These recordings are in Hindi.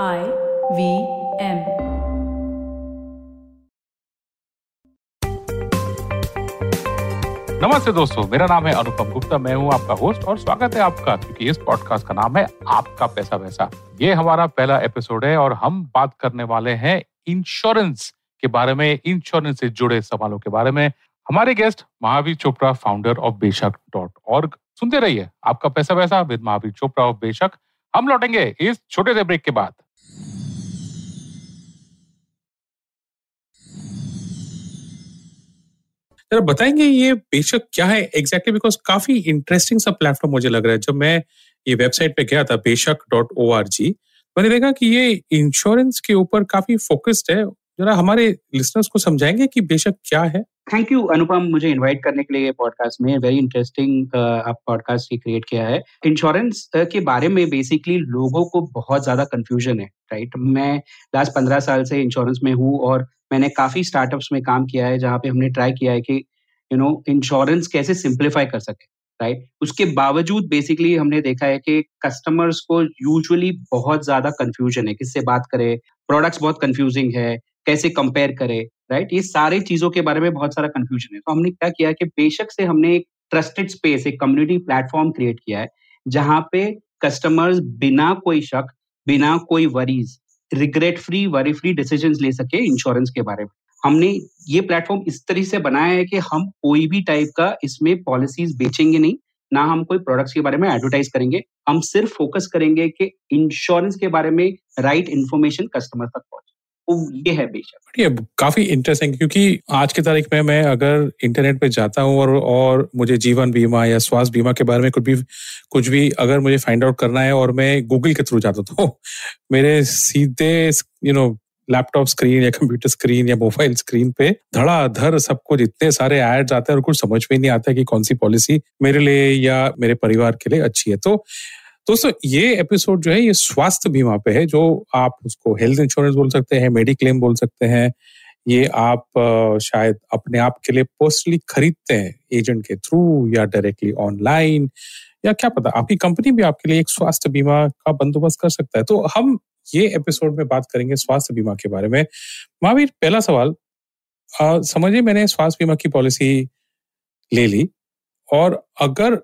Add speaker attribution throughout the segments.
Speaker 1: I V M.
Speaker 2: नमस्ते दोस्तों, मेरा नाम है अनुपम गुप्ता, मैं हूँ आपका होस्ट और स्वागत है आपका, क्योंकि इस पॉडकास्ट का नाम है आपका पैसा वैसा। ये हमारा पहला एपिसोड है और हम बात करने वाले हैं इंश्योरेंस के बारे में इंश्योरेंस से जुड़े सवालों के बारे में। हमारे guest Mahavir Chopra founder of Beshak dot org सुनते रहिए, आपका पैसा वैसा विद महावीर चोपड़ा ऑफ़ बेशक। हम लौटेंगे इस छोटे से ब्रेक के बाद।
Speaker 3: जरा बताएँगे ये बेशक क्या है? एग्जैक्टली बिकॉज़ काफ़ी इंटरेस्टिंग सा प्लेटफॉर्म मुझे लग रहा है। जब मैं ये वेबसाइट पे गया था, बेशक डॉट ओ आर जी मैंने देखा कि ये इंश्योरेंस के ऊपर काफ़ी फोकस्ड है। जरा हमारे लिसनर्स को समझाएँगे कि बेशक क्या है।
Speaker 4: थैंक यू अनुपम मुझे इनवाइट करने के लिए पॉडकास्ट में वेरी इंटरेस्टिंग आप पॉडकास्ट क्रिएट किया है। इंश्योरेंस के बारे में बेसिकली लोगों को बहुत ज़्यादा कंफ्यूजन है राइट मैं लास्ट पंद्रह साल से इंश्योरेंस में हूँ और मैंने काफ़ी स्टार्टअप्स में काम किया है, जहाँ पे हमने ट्राई किया है कि यू नो इंश्योरेंस कैसे सिंप्लीफाई कर सके राइट उसके बावजूद बेसिकली हमने देखा है कि कस्टमर्स को यूजुअली बहुत ज़्यादा कंफ्यूजन है, किससे बात करें? प्रोडक्ट्स बहुत कंफ्यूजिंग है कैसे कंपेयर करे राइट ये सारे चीज़ों के बारे में बहुत सारा कंफ्यूजन है। तो हमने क्या किया कि बेशक से हमने एक ट्रस्टेड स्पेस एक कम्युनिटी प्लेटफॉर्म क्रिएट किया है, जहाँ पे कस्टमर्स बिना कोई शक, बिना कोई worries regret free worry free decision ले सके इंश्योरेंस के बारे में। हमने ये प्लेटफॉर्म इस तरह से बनाया है कि हम कोई भी टाइप का इसमें पॉलिसीज़ बेचेंगे नहीं, ना हम कोई प्रोडक्ट्स के बारे में एडवर्टाइज करेंगे। हम सिर्फ़ फोकस करेंगे कि इंश्योरेंस के बारे में राइट इन्फॉर्मेशन कस्टमर तक पहुँचे। ये है बेशक।
Speaker 3: बढ़िया काफ़ी इंटरेस्टिंग क्योंकि आज की तारीख में मैं अगर इंटरनेट पे जाता हूँ और और मुझे जीवन बीमा या स्वास्थ्य बीमा के बारे में कुछ भी कुछ भी अगर मुझे फाइंड आउट करना है और मैं गूगल के थ्रू जाता तो मेरे सीधे यू नो लैपटॉप स्क्रीन या कंप्यूटर स्क्रीन या मोबाइल स्क्रीन पे धड़ाधड़ सब कुछ, इतने सारे एड्स आते हैं और कुछ समझ में नहीं आता कि कौन सी पॉलिसी मेरे लिए या मेरे परिवार के लिए अच्छी है। तो दोस्तों, ये एपिसोड जो है, ये स्वास्थ्य बीमा पे है, जो आप उसको हेल्थ इंश्योरेंस बोल सकते हैं मेडिक्लेम बोल सकते हैं। ये आप शायद अपने आप के लिए पर्सनली खरीदते हैं एजेंट के थ्रू या डायरेक्टली ऑनलाइन या क्या पता, आपकी कंपनी भी आपके लिए एक स्वास्थ्य बीमा का बंदोबस्त कर सकता है। तो हम ये एपिसोड में बात करेंगे स्वास्थ्य बीमा के बारे में। महावीर, पहला सवाल समझिए मैंने स्वास्थ्य बीमा की पॉलिसी ले ली। और अगर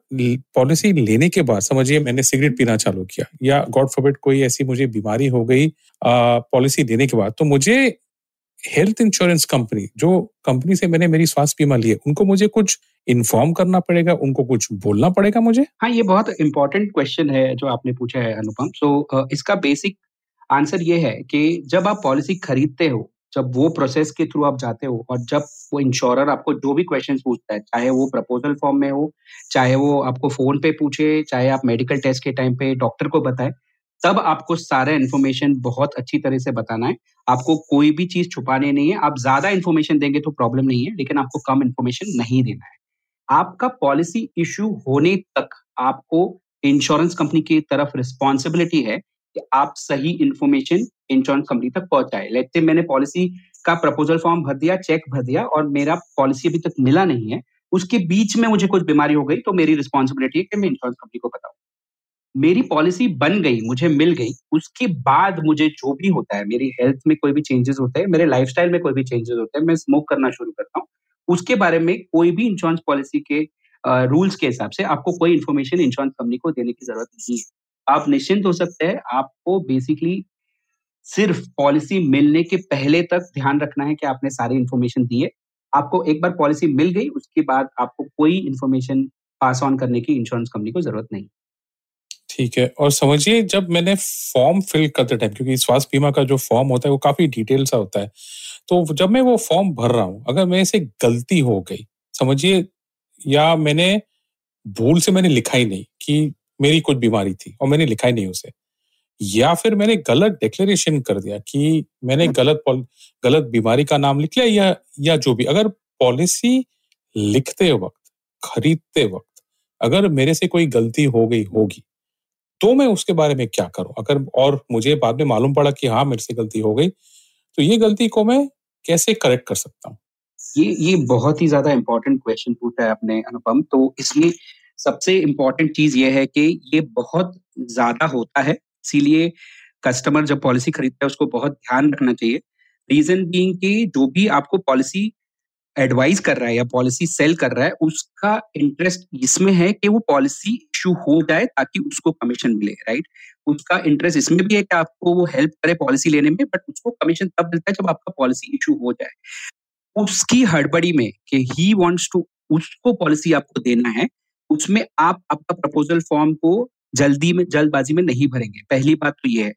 Speaker 3: पॉलिसी लेने के बाद समझिए मैंने सिगरेट पीना चालू किया या गॉड फॉरबिड कोई ऐसी मुझे बीमारी हो गई पॉलिसी देने के बाद तो मुझे हेल्थ इंश्योरेंस कंपनी जो कंपनी से मैंने मेरी स्वास्थ्य बीमा ली है उनको मुझे कुछ इन्फॉर्म करना पड़ेगा उनको कुछ बोलना पड़ेगा मुझे?
Speaker 4: हाँ ये बहुत इंपॉर्टेंट क्वेश्चन है जो आपने पूछा है अनुपम। सो so, इसका बेसिक आंसर ये है कि जब आप पॉलिसी खरीदते हो जब वो प्रोसेस के थ्रू आप जाते हो और जब वो इंश्योरर आपको जो भी क्वेश्चन पूछता है, चाहे वो प्रपोजल फॉर्म में हो, चाहे वो आपको फ़ोन पे पूछे, चाहे आप मेडिकल टेस्ट के टाइम पे डॉक्टर को बताए, तब आपको सारा इन्फॉर्मेशन बहुत अच्छी तरह से बताना है। आपको कोई भी चीज़ छुपानी नहीं है। आप ज़्यादा इन्फॉर्मेशन देंगे तो प्रॉब्लम नहीं है, लेकिन आपको कम इन्फॉर्मेशन नहीं देना है। आपका पॉलिसी इश्यू होने तक आपको इंश्योरेंस कंपनी की तरफ़ रिस्पॉन्सिबिलिटी है कि आप सही इन्फॉर्मेशन इंश्योरेंस कंपनी तक पहुँचाए। लेट से मैंने पॉलिसी का प्रपोजल फॉर्म भर दिया चेक भर दिया और मेरा पॉलिसी अभी तक मिला नहीं है, उसके बीच में मुझे कुछ बीमारी हो गई तो मेरी रिस्पॉन्सिबिलिटी है कि मैं इंश्योरेंस कंपनी को बताऊँ। मेरी पॉलिसी बन गई, मुझे मिल गई, उसके बाद मुझे जो भी होता है, मेरी हेल्थ में कोई भी चेंजेस होते हैं, मेरे लाइफस्टाइल में कोई भी चेंजेस होते हैं, मैं स्मोक करना शुरू करता हूँ, उसके बारे में कोई भी इंश्योरेंस पॉलिसी के रूल्स के हिसाब से आपको कोई इन्फॉर्मेशन इंश्योरेंस कंपनी को देने की ज़रूरत नहीं है। आप निश्चिंत हो सकते हैं, आपको बेसिकली सिर्फ़ पॉलिसी मिलने के पहले तक ध्यान रखना है कि आपने सारी इन्फॉर्मेशन दी है। आपको एक बार पॉलिसी मिल गई, उसके बाद आपको कोई इन्फॉर्मेशन पास ऑन करने की इंश्योरेंस कंपनी को ज़रूरत नहीं।
Speaker 3: ठीक है, और समझिए जब मैंने फॉर्म फिल करते टाइम क्योंकि स्वास्थ्य बीमा का जो फॉर्म होता है, वो काफ़ी डिटेल सा होता है तो जब मैं वो फॉर्म भर रहा हूँ, अगर मेरे से गलती हो गई, समझिए, या मैंने भूल से मैंने लिखा ही नहीं कि मेरी कुछ बीमारी थी, और मैंने लिखा ही नहीं उसे या फिर मैंने गलत डिक्लेरेशन कर दिया कि मैंने हम्म। गलत गलत बीमारी का नाम लिख लिया या या जो भी। अगर पॉलिसी लिखते वक्त खरीदते वक्त अगर मेरे से कोई गलती हो गई होगी तो मैं उसके बारे में क्या करूँ? अगर और मुझे बाद में मालूम पड़ा कि हाँ मेरे से गलती हो गई तो ये गलती को मैं कैसे करेक्ट कर सकता हूँ?
Speaker 4: ये ये बहुत ही ज़्यादा इंपॉर्टेंट क्वेश्चन पूछा है आपने अनुपम। तो इसलिए सबसे इम्पोर्टेंट चीज़ ये है कि ये बहुत ज़्यादा होता है। इसीलिए कस्टमर जब पॉलिसी खरीदता है, उसको बहुत ध्यान रखना चाहिए। रीजन बीइंग कि जो भी आपको पॉलिसी एडवाइस कर रहा है या पॉलिसी सेल कर रहा है, उसका इंटरेस्ट इसमें है कि वो पॉलिसी इशू हो जाए ताकि उसको कमीशन मिले राइट उसका इंटरेस्ट इसमें भी है कि आपको वो हेल्प करे पॉलिसी लेने में बट उसको कमीशन तब मिलता है जब आपका पॉलिसी इशू हो जाए। उसकी हड़बड़ी में कि ही वांट्स टू उसको पॉलिसी आपको देना है, उसमें आप आपका प्रपोजल फॉर्म को जल्दी में, जल्दबाजी में नहीं भरेंगे। पहली बात तो ये है।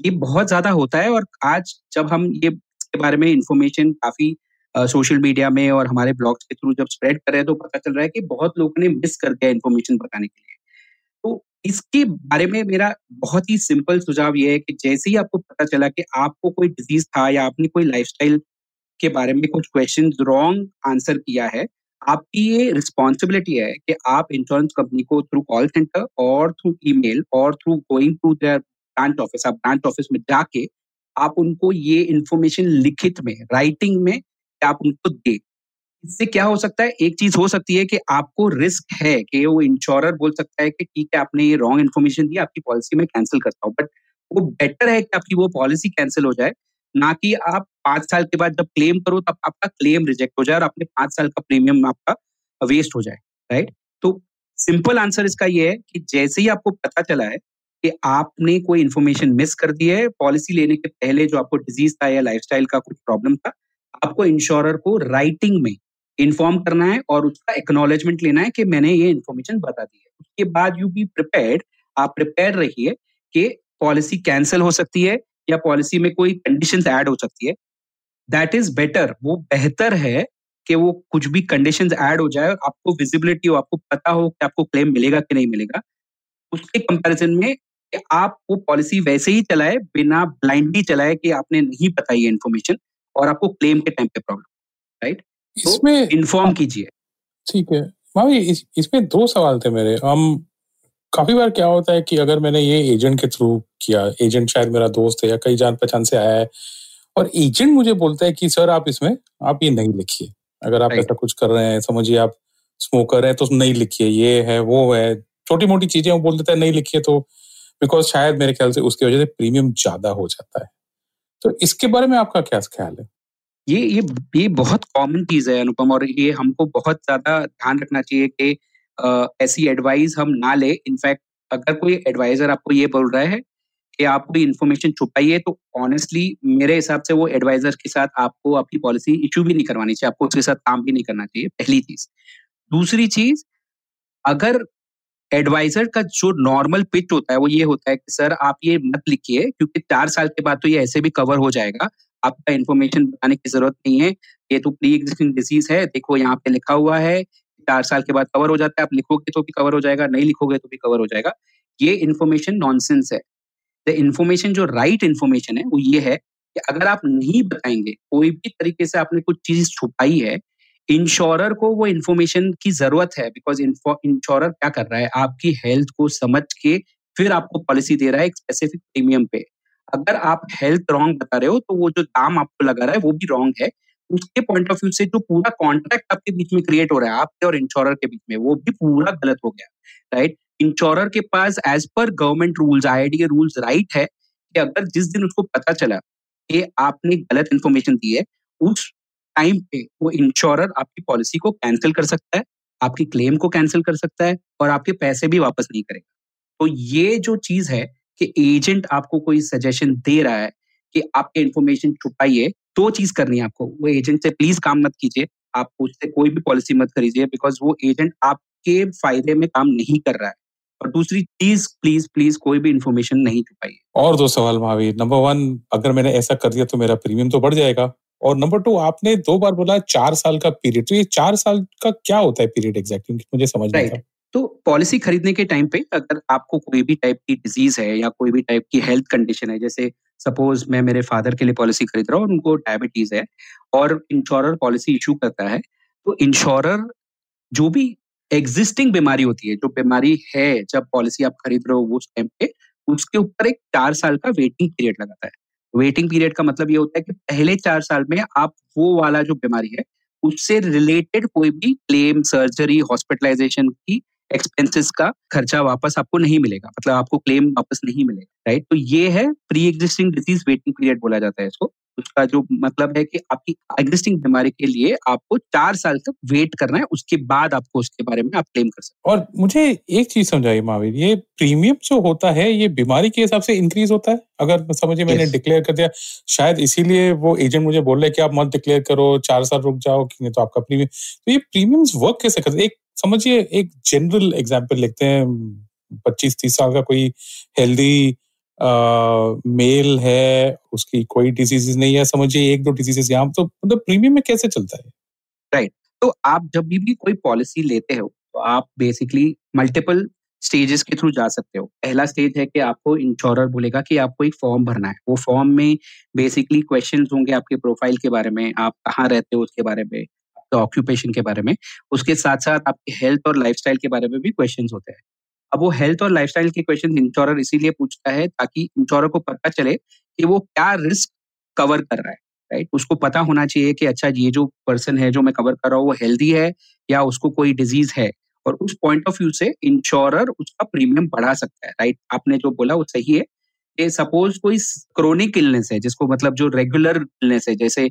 Speaker 4: ये बहुत ज़्यादा होता है और आज जब हम ये, इसके बारे में इंफॉर्मेशन काफ़ी सोशल मीडिया में और हमारे ब्लॉग्स के थ्रू जब स्प्रेड कर रहे हैं तो पता चल रहा है कि बहुत लोगों ने मिस कर दिया इन्फॉर्मेशन बताने के लिए। तो इसके बारे में मेरा बहुत ही सिंपल सुझाव ये है कि जैसे ही आपको पता चला कि आपको कोई डिज़ीज़ था या आपने कोई लाइफस्टाइल के बारे में कुछ क्वेश्चन रॉन्ग आंसर किया है आपकी ये रिस्पॉन्सिबिलिटी है कि आप इंश्योरेंस कंपनी को थ्रू कॉल सेंटर और थ्रू ईमेल और through going to their branch office आप ब्रांच ऑफ़िस में जाके आप उनको ये इंफॉर्मेशन लिखित में राइटिंग में आप उनको दे। इससे क्या हो सकता है? एक चीज़ हो सकती है कि आपको रिस्क है कि वो इंश्योरर बोल सकता है कि ठीक है, आपने ये रॉन्ग इन्फॉर्मेशन दी आपकी पॉलिसी में कैंसिल करता हूँ। बट वो बेटर है कि आपकी वो पॉलिसी कैंसिल हो जाए ना कि आप पाँच साल के बाद जब क्लेम करो, तब आपका क्लेम रिजेक्ट हो जाए और अपने पाँच साल का प्रीमियम आपका वेस्ट हो जाए राइट तो सिंपल आंसर इसका ये है कि जैसे ही आपको पता चला है कि आपने कोई इन्फॉर्मेशन मिस कर दी है पॉलिसी लेने के पहले जो आपको डिज़ीज़ था या लाइफस्टाइल का कुछ प्रॉब्लम था, आपको इंश्योरर को राइटिंग में इन्फॉर्म करना है और उसका एक्नोलेजमेंट लेना है कि मैंने ये इन्फॉर्मेशन बता दी है। उसके बाद यू बी प्रिपेयर्ड आप प्रिपेयर रहिए कि पॉलिसी कैंसिल हो सकती है या पॉलिसी में कोई कंडीशन ऐड हो सकती है। दैट इज़ बेटर वो बेहतर है कि वो कुछ भी कंडीशन ऐड हो जाए आपको विजिबिलिटी हो आपको पता हो कि आपको क्लेम मिलेगा कि नहीं मिलेगा। उसके कंपैरिजन में कि आप वो पॉलिसी वैसे ही चलाए बिना ब्लाइंडली चलाए कि आपने नहीं पता ये इन्फॉर्मेशन और आपको क्लेम के टाइम पे प्रॉब्लम राइट इसमें इन्फॉर्म कीजिए।
Speaker 3: ठीक है। भाई इस, इसमें दो सवाल थे मेरे। हम काफ़ी बार क्या होता है कि अगर मैंने ये एजेंट के थ्रू किया एजेंट शायद मेरा दोस्त है या कई जान पहचान से आया है और एजेंट मुझे बोलता है कि सर आप इसमें आप ये नहीं लिखिए। अगर आप ऐसा कुछ कर रहे हैं समझिए आप स्मोकर है तो नहीं लिखिए ये है वो है। छोटी मोटी चीज़ें वो बोल देता है नहीं लिखिए तो बिकॉज़ शायद मेरे ख्याल से उसकी वजह से प्रीमियम ज़्यादा हो जाता है। तो इसके बारे में आपका क्या ख्याल है?
Speaker 4: ये ये ये बहुत कॉमन चीज़ है अनुपम और ये हमको बहुत ज़्यादा ध्यान रखना चाहिए कि ऐसी एडवाइस हम ना ले। इनफैक्ट अगर कोई एडवाइजर आपको ये बोल रहा है कि आप कोई इन्फॉर्मेशन छुपाइए तो ऑनेस्टली मेरे हिसाब से वो एडवाइजर के साथ आपको आपकी पॉलिसी इशू भी नहीं करवानी चाहिए। आपको उसके साथ काम भी नहीं करना चाहिए, पहली चीज़। दूसरी चीज़, अगर एडवाइजर का जो नॉर्मल पिच होता है, वो ये होता है कि, सर, आप ये मत लिखिए, क्योंकि चार साल के बाद तो ये ऐसे भी कवर हो जाएगा। आपका इन्फॉर्मेशन बताने की ज़रूरत नहीं है। ये तो प्री एग्जिस्टिंग डिज़ीज़ है, देखो यहाँ पे लिखा हुआ है चार साल के बाद कवर हो जाता है। आप लिखोगे तो भी कवर हो जाएगा, नहीं लिखोगे तो भी कवर हो जाएगा। ये इन्फॉर्मेशन नॉनसेंस है। द इन्फॉर्मेशन जो राइट right इन्फॉर्मेशन है, वो ये है कि अगर आप नहीं बताएँगे, कोई भी तरीके से आपने कुछ चीज़ छुपाई है इंश्योरर को वो इन्फॉर्मेशन की ज़रूरत है बिकॉज़ इंश्योरर क्या कर रहा है? आपकी हेल्थ को समझ के फिर आपको पॉलिसी दे रहा है एक स्पेसिफिक प्रीमियम पे। अगर आप हेल्थ रॉन्ग बता रहे हो तो वो जो दाम आपको लगा रहा है, वो भी रॉन्ग है। उसके पॉइंट ऑफ़ व्यू से जो पूरा कॉन्ट्रैक्ट आपके बीच में क्रिएट हो रहा है, आपके और इंश्योरर के बीच में, वो भी पूरा गलत हो गया राइट इंश्योरर के पास as per government rules I rules right है कि अगर जिस दिन उसको पता चला कि आपने गलत इन्फॉर्मेशन दी है, उस टाइम पे वो इंश्योरर आपकी पॉलिसी को कैंसिल कर सकता है, आपकी क्लेम को कैंसिल कर सकता है और आपके पैसे भी वापस नहीं करेगा। तो ये जो चीज़ है कि एजेंट आपको कोई सजेशन दे रहा है कि आपके इन्फॉर्मेशन छुपाइए दो चीज़ करनी है आपको। वो एजेंट से प्लीज़ काम मत कीजिए। आप उससे कोई भी पॉलिसी मत खरीदिए बिकॉज़ वो एजेंट आपके फ़ायदे में काम नहीं कर रहा है। और दूसरी चीज़ प्लीज़ प्लीज़ कोई भी इन्फॉर्मेशन नहीं छुपाइए।
Speaker 3: और दो सवाल महावीर। नंबर वन अगर मैंने ऐसा कर दिया तो मेरा प्रीमियम तो बढ़ जाएगा। और नंबर टू आपने दो बार बोला चार साल का पीरियड तो ये चार साल का क्या होता है पीरियड एग्जैक्टली मुझे समझ नहीं
Speaker 4: right. तो पॉलिसी खरीदने के टाइम पे अगर आपको कोई भी टाइप की डिज़ीज़ है या कोई भी टाइप की हेल्थ कंडीशन है जैसे सपोज़ मैं मेरे फादर के लिए पॉलिसी खरीद रहा हूँ, उनको डायबिटीज़ है और इंश्योरर पॉलिसी इशू करता है तो इंश्योरर जो भी एग्जिस्टिंग बीमारी होती है, जो बीमारी है, जब पॉलिसी आप खरीद रहे हो उस टाइम पे, उसके ऊपर एक चार साल का वेटिंग पीरियड लगाता है। वेटिंग पीरियड का मतलब ये होता है कि पहले चार साल में आप वो वाला जो बीमारी है, उससे रिलेटेड कोई भी क्लेम सर्जरी हॉस्पिटलाइजेशन की एक्सपेंसेस का खर्चा वापस आपको नहीं मिलेगा। मतलब आपको क्लेम वापस नहीं मिलेगा राइट तो ये है pre existing disease waiting period बोला जाता है इसको। उसका जो मतलब है कि आपकी एग्जिस्टिंग बीमारी के लिए आपको चार साल तक वेट करना है उसके बाद आपको उसके बारे में आप क्लेम कर सकते
Speaker 3: और मुझे एक चीज़ समझाइए महावीर ये प्रीमियम जो होता है ये बीमारी के हिसाब से इंक्रीज होता है? अगर समझिए मैंने डिक्लेयर कर दिया शायद इसीलिए वो एजेंट मुझे बोल रहे कि आप मत डिक्लेयर करो चार साल रुक जाओ नहीं तो आपका प्रीमियम तो ये प्रीमियम्स वर्क कैसे करते एक समझिए एक जनरल एग्जांपल लिखते हैं पच्चीस तीस साल का कोई हेल्दी मेल है उसकी कोई डिज़ीज़ नहीं है समझिए एक दो डिजीजेस यहाँ तो मतलब प्रीमियम में कैसे चलता है? Right right.
Speaker 4: तो आप जब भी, भी कोई पॉलिसी लेते हो तो आप बेसिकली मल्टीपल स्टेजेस के थ्रू जा सकते हो। पहला स्टेज है कि आपको इंश्योरर बोलेगा कि आपको एक फॉर्म भरना है। वो फॉर्म में बेसिकली क्वेश्चंस होंगे आपके प्रोफ़ाइल के बारे में आप कहाँ रहते हो उसके बारे में आपके ऑक्यूपेशन के बारे में, उसके साथ साथ आपके हेल्थ और लाइफस्टाइल के बारे में भी क्वेश्चंस होते हैं। अब वो हेल्थ और लाइफस्टाइल के क्वेश्चन इंश्योरर इसीलिए पूछता है ताकि इंश्योरर को पता चले कि वो क्या रिस्क कवर कर रहा है राइट उसको पता होना चाहिए कि अच्छा ये जो पर्सन है जो मैं कवर कर रहा हूँ वो हेल्दी है या उसको कोई डिज़ीज़ है। और उस पॉइंट ऑफ़ व्यू से इंश्योरर उसका प्रीमियम बढ़ा सकता है राइट आपने जो बोला वो सही है कि सपोज़ कोई क्रोनिक इलनेस है, जिसको मतलब जो रेगुलर इलनेस है, जैसे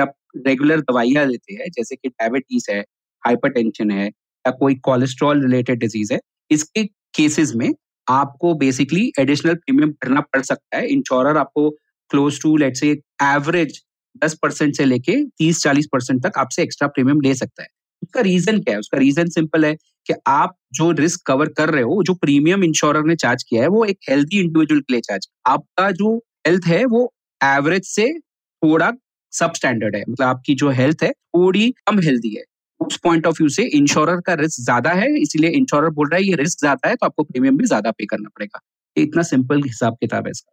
Speaker 4: आप रेगुलर दवाइयाँ लेते हैं, जैसे कि डायबिटीज़ है हाइपरटेंशन है, या कोई कोलेस्ट्रॉल रिलेटेड डिज़ीज़ है, इसके केसेस में आपको बेसिकली एडिशनल प्रीमियम भरना पड़ सकता है। इंश्योरर आपको क्लोज टू लेट से एवरेज दस परसेंट से लेके तीस चालीस परसेंट तक आपसे एक्स्ट्रा प्रीमियम ले सकता है। उसका रीजन क्या है? उसका रीजन सिंपल है कि आप जो रिस्क कवर कर रहे हो, जो प्रीमियम इंश्योरर ने चार्ज किया है, वो एक हेल्थी इंडिविजुअल के लिए चार्ज आपका जो हेल्थ है, वो एवरेज से थोड़ा सब स्टैंडर्ड है। मतलब आपकी जो हेल्थ है, थोड़ी कम हेल्दी है। उस पॉइंट ऑफ़ व्यू से इंश्योरर का रिस्क ज़्यादा है, इसीलिए इंश्योरर बोल रहा है, ये रिस्क ज़्यादा है तो आपको प्रीमियम भी ज़्यादा पे करना पड़ेगा। इतना सिंपल हिसाब किताब है इसका।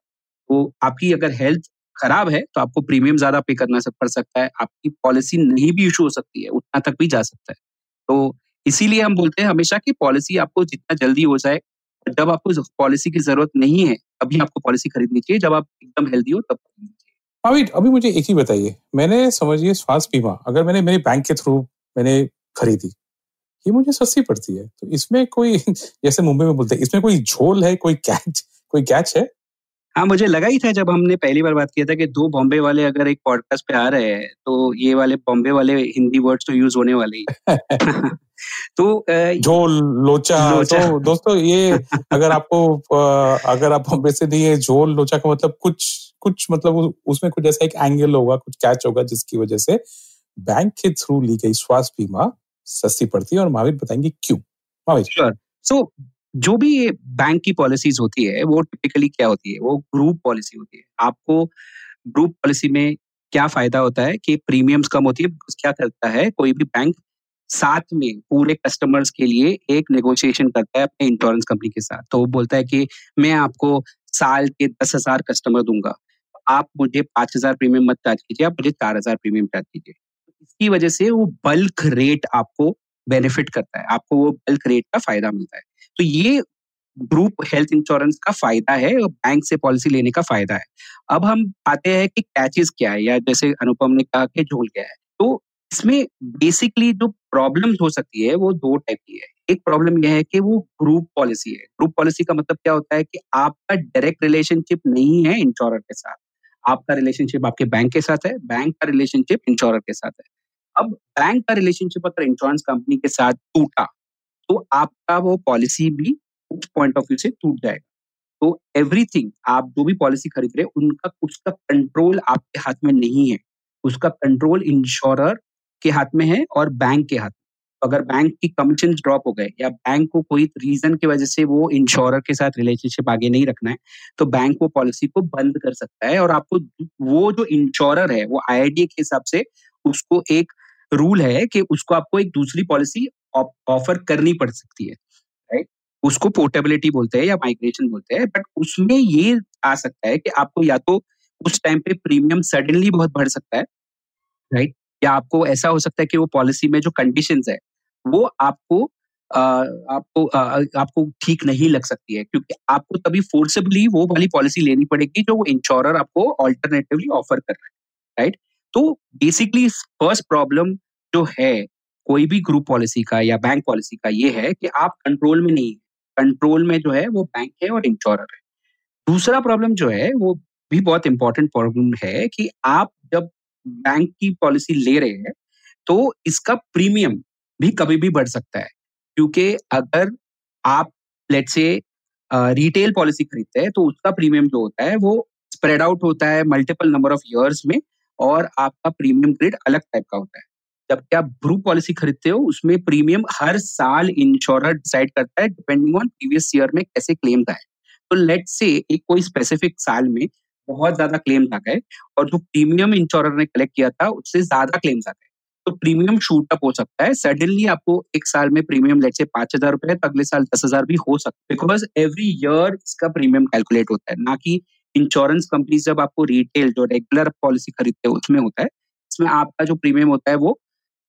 Speaker 4: तो आपकी अगर हेल्थ खराब है तो आपको प्रीमियम ज़्यादा पे करना पड़ सकता है। आपकी पॉलिसी नहीं भी इशू हो सकती है, उतना तक भी जा सकता है। तो इसीलिए हम बोलते हैं हमेशा कि पॉलिसी आपको जितना जल्दी हो जाए, जब आपको पॉलिसी की ज़रूरत नहीं है अभी आपको पॉलिसी खरीदनी चाहिए। जब आप एकदम हेल्दी हो, तब चाहिए
Speaker 3: महावीर अभी मुझे एक ही बताइए। मैंने समझिए स्वास्थ्य बीमा अगर मैंने मेरे बैंक के थ्रू मैंने खरीदी ये मुझे सस्ती पड़ती है। तो इसमें कोई जैसे मुंबई में बोलते हैं इसमें कोई झोल है कोई कैच कोई कैच है?
Speaker 4: हाँ मुझे लगा ही था जब हमने पहली बार बात किया था कि दो बॉम्बे वाले अगर एक पॉडकास्ट पे आ रहे हैं तो ये वाले बॉम्बे वाले हिंदी वर्ड्स तो यूज़ होने वाले ही। तो
Speaker 3: झोल लोचा
Speaker 4: लोचा।
Speaker 3: तो दोस्तों ये अगर आपको अगर आप बॉम्बे से नहीं है झोल लोचा का मतलब कुछ कुछ मतलब उसमें कुछ ऐसा एक एंगल होगा, कुछ कैच होगा जिसकी वजह से बैंक के थ्रू ली गई स्वास्थ्य बीमा सस्ती पड़ती है और महावीर बताएँगे क्यों? महावीर।
Speaker 4: श्योर सो जो भी बैंक की पॉलिसीज़ होती है, वो टिपिकली क्या होती है? वो ग्रुप पॉलिसी होती है। आपको ग्रुप पॉलिसी में क्या फ़ायदा होता है कि प्रीमियम्स कम होती है? क्या करता है? कोई भी बैंक साथ में पूरे कस्टमर्स के लिए एक नेगोशिएशन करता है अपने इंश्योरेंस कंपनी के साथ। तो वो बोलता है कि मैं आपको साल के दस हज़ार कस्टमर दूँगा। आप मुझे पाँच हज़ार प्रीमियम मत चार्ज कीजिए, आप मुझे चार हज़ार प्रीमियम चार्ज कीजिए। इसकी वजह से वो बल्क रेट आपको बेनिफिट करता है, आपको वो बल्क रेट का फ़ायदा मिलता है। तो ये ग्रुप हेल्थ इंश्योरेंस का फ़ायदा है और बैंक से पॉलिसी लेने का फ़ायदा है। अब हम आते हैं कि कैचेस क्या है, या जैसे अनुपम ने कहा कि झोल क्या है। तो इसमें बेसिकली जो प्रॉब्लम हो सकती है, वो दो टाइप की है। एक प्रॉब्लम यह है कि वो ग्रुप पॉलिसी है। ग्रुप पॉलिसी का मतलब क्या होता है कि आपका डायरेक्ट रिलेशनशिप नहीं है इंश्योरर के साथ। आपका रिलेशनशिप आपके बैंक के साथ है बैंक का रिलेशनशिप इंश्योरर के साथ है। अब बैंक का रिलेशनशिप अगर इंश्योरेंस कंपनी के साथ टूटा तो आपका वो पॉलिसी भी उस पॉइंट ऑफ़ व्यू से टूट जाएगा। तो एवरीथिंग आप जो भी पॉलिसी खरीद रहे हैं, उनका, उसका कंट्रोल आपके हाथ में नहीं है। उसका कंट्रोल इंश्योरर के हाथ में है और बैंक के हाथ अगर बैंक की कमीशन ड्रॉप हो गए या बैंक को कोई रीजन की वजह से वो इंश्योरर के साथ रिलेशनशिप आगे नहीं रखना है तो बैंक वो पॉलिसी को बंद कर सकता है और आपको वो जो इंश्योरर है, वो आईआईडी के हिसाब से उसको एक रूल है कि उसको आपको एक दूसरी पॉलिसी ऑफ़र करनी पड़ सकती है राइट उसको पोर्टेबिलिटी बोलते हैं या माइग्रेशन बोलते हैं बट उसमें ये आ सकता है कि आपको या तो उस टाइम पे प्रीमियम सडनली बहुत बढ़ सकता है राइट या आपको ऐसा हो सकता है कि वो पॉलिसी में जो कंडीशन है वो आपको अ, आपको अ, आपको ठीक नहीं लग सकती है। क्योंकि आपको तभी फोर्सेबली वो वाली पॉलिसी लेनी पड़ेगी जो वो इंश्योरर आपको ऑल्टरनेटिवली ऑफ़र कर रहा है राइट तो बेसिकली फ़र्स्ट प्रॉब्लम जो है कोई भी ग्रुप पॉलिसी का या बैंक पॉलिसी का ये है कि आप कंट्रोल में नहीं कंट्रोल में जो है वो बैंक है और इंश्योरर है। दूसरा प्रॉब्लम जो है वो भी बहुत इंपॉर्टेंट प्रॉब्लम है कि आप जब बैंक की पॉलिसी ले रहे हैं तो इसका प्रीमियम भी कभी भी बढ़ सकता है। क्योंकि अगर आप लेट से रिटेल पॉलिसी खरीदते हैं तो उसका प्रीमियम जो होता है, वो स्प्रेड आउट होता है मल्टीपल नंबर ऑफ़ ईयर्स में और आपका प्रीमियम ग्रेड अलग टाइप का होता है। जबकि आप ग्रुप पॉलिसी खरीदते हो, उसमें प्रीमियम हर साल इंश्योरर डिसाइड करता है डिपेंडिंग ऑन प्रीवियस ईयर में कैसे क्लेम था तो लेट से एक कोई स्पेसिफिक साल में बहुत ज़्यादा क्लेम आ गए और जो प्रीमियम इंश्योरर ने कलेक्ट किया था, उससे ज़्यादा क्लेम्स आ गए तो प्रीमियम शूट अप हो सकता है। सडनली आपको एक साल में प्रीमियम लेट से पाँच हज़ार रुपए तो अगले साल दस हज़ार भी हो सकता है। बिकॉज़ एवरी ईयर इसका प्रीमियम कैलकुलेट होता है। ना कि इंश्योरेंस कंपनी जब आपको रिटेल जो रेगुलर पॉलिसी खरीदते हैं, उसमें होता है। इसमें आपका जो प्रीमियम होता है, वो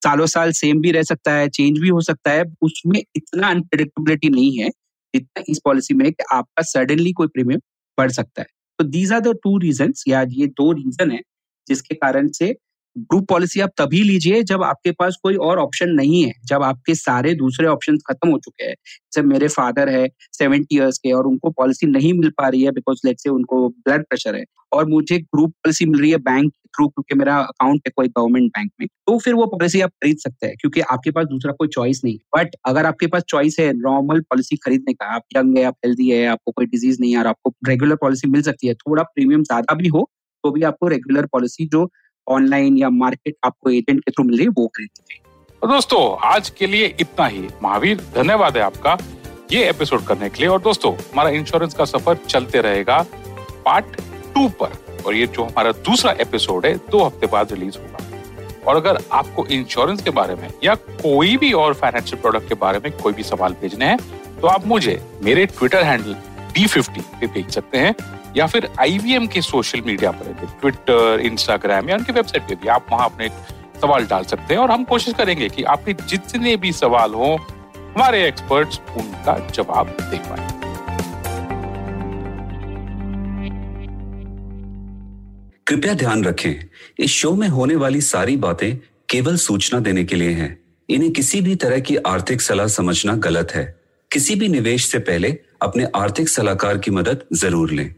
Speaker 4: सालों साल सेम भी रह सकता है चेंज भी हो सकता है। उसमें इतना अनप्रिडिक्टेबिलिटी नहीं है जितना इस पॉलिसी में कि आपका सडनली कोई प्रीमियम बढ़ सकता है। तो these are the two reason या ये दो रीजन है जिसके कारण से ग्रुप पॉलिसी आप तभी लीजिए जब आपके पास कोई और ऑप्शन नहीं है, जब आपके सारे दूसरे ऑप्शन खत्म हो चुके हैं। जैसे मेरे फादर है सेवेंटी ईयर्स के और उनको पॉलिसी नहीं मिल पा रही है बिकॉज़ लेट से उनको ब्लड प्रेशर है और मुझे ग्रुप पॉलिसी मिल रही है बैंक थ्रू क्योंकि मेरा अकाउंट है कोई गवर्नमेंट बैंक में तो फिर वो पॉलिसी आप खरीद सकते हैं क्योंकि आपके पास दूसरा कोई चॉइस नहीं। बट अगर आपके पास चॉइस है नॉर्मल पॉलिसी खरीदने का, आप यंग है, आप हेल्दी है, आपको कोई डिज़ीज़ नहीं है और आपको रेगुलर पॉलिसी मिल सकती है, थोड़ा प्रीमियम ज़्यादा भी हो तो भी आपको रेगुलर पॉलिसी जो ऑनलाइन या मार्केट आपको एजेंट के थ्रू मिल रही है, वो खरीदनी
Speaker 3: तो दोस्तों, आज के लिए इतना ही। महावीर, धन्यवाद है आपका ये एपिसोड करने के लिए। और दोस्तों, हमारा इंश्योरेंस का सफ़र चलते रहेगा पार्ट टू पर। और ये जो हमारा दूसरा एपिसोड है, दो हफ़्ते बाद रिलीज़ होगा। और अगर आपको इंश्योरेंस के बारे में या कोई भी और फाइनेंशियल प्रोडक्ट के बारे में कोई भी सवाल भेजने हैं तो आप मुझे मेरे ट्विटर हैंडल डी फिफ्टी पे भेज सकते हैं, या फिर आईवीएम के सोशल मीडिया पर ट्विटर इंस्टाग्राम या उनकी वेबसाइट पे भी आप वहाँ अपने सवाल डाल सकते हैं और हम कोशिश करेंगे कि आपके जितने भी सवाल हो, हमारे एक्सपर्ट्स उनका जवाब दे पाए।
Speaker 5: कृपया ध्यान रखें, इस शो में होने वाली सारी बातें केवल सूचना देने के लिए हैं। इन्हें किसी भी तरह की आर्थिक सलाह समझना गलत है। किसी भी निवेश से पहले अपने आर्थिक सलाहकार की मदद ज़रूर लें।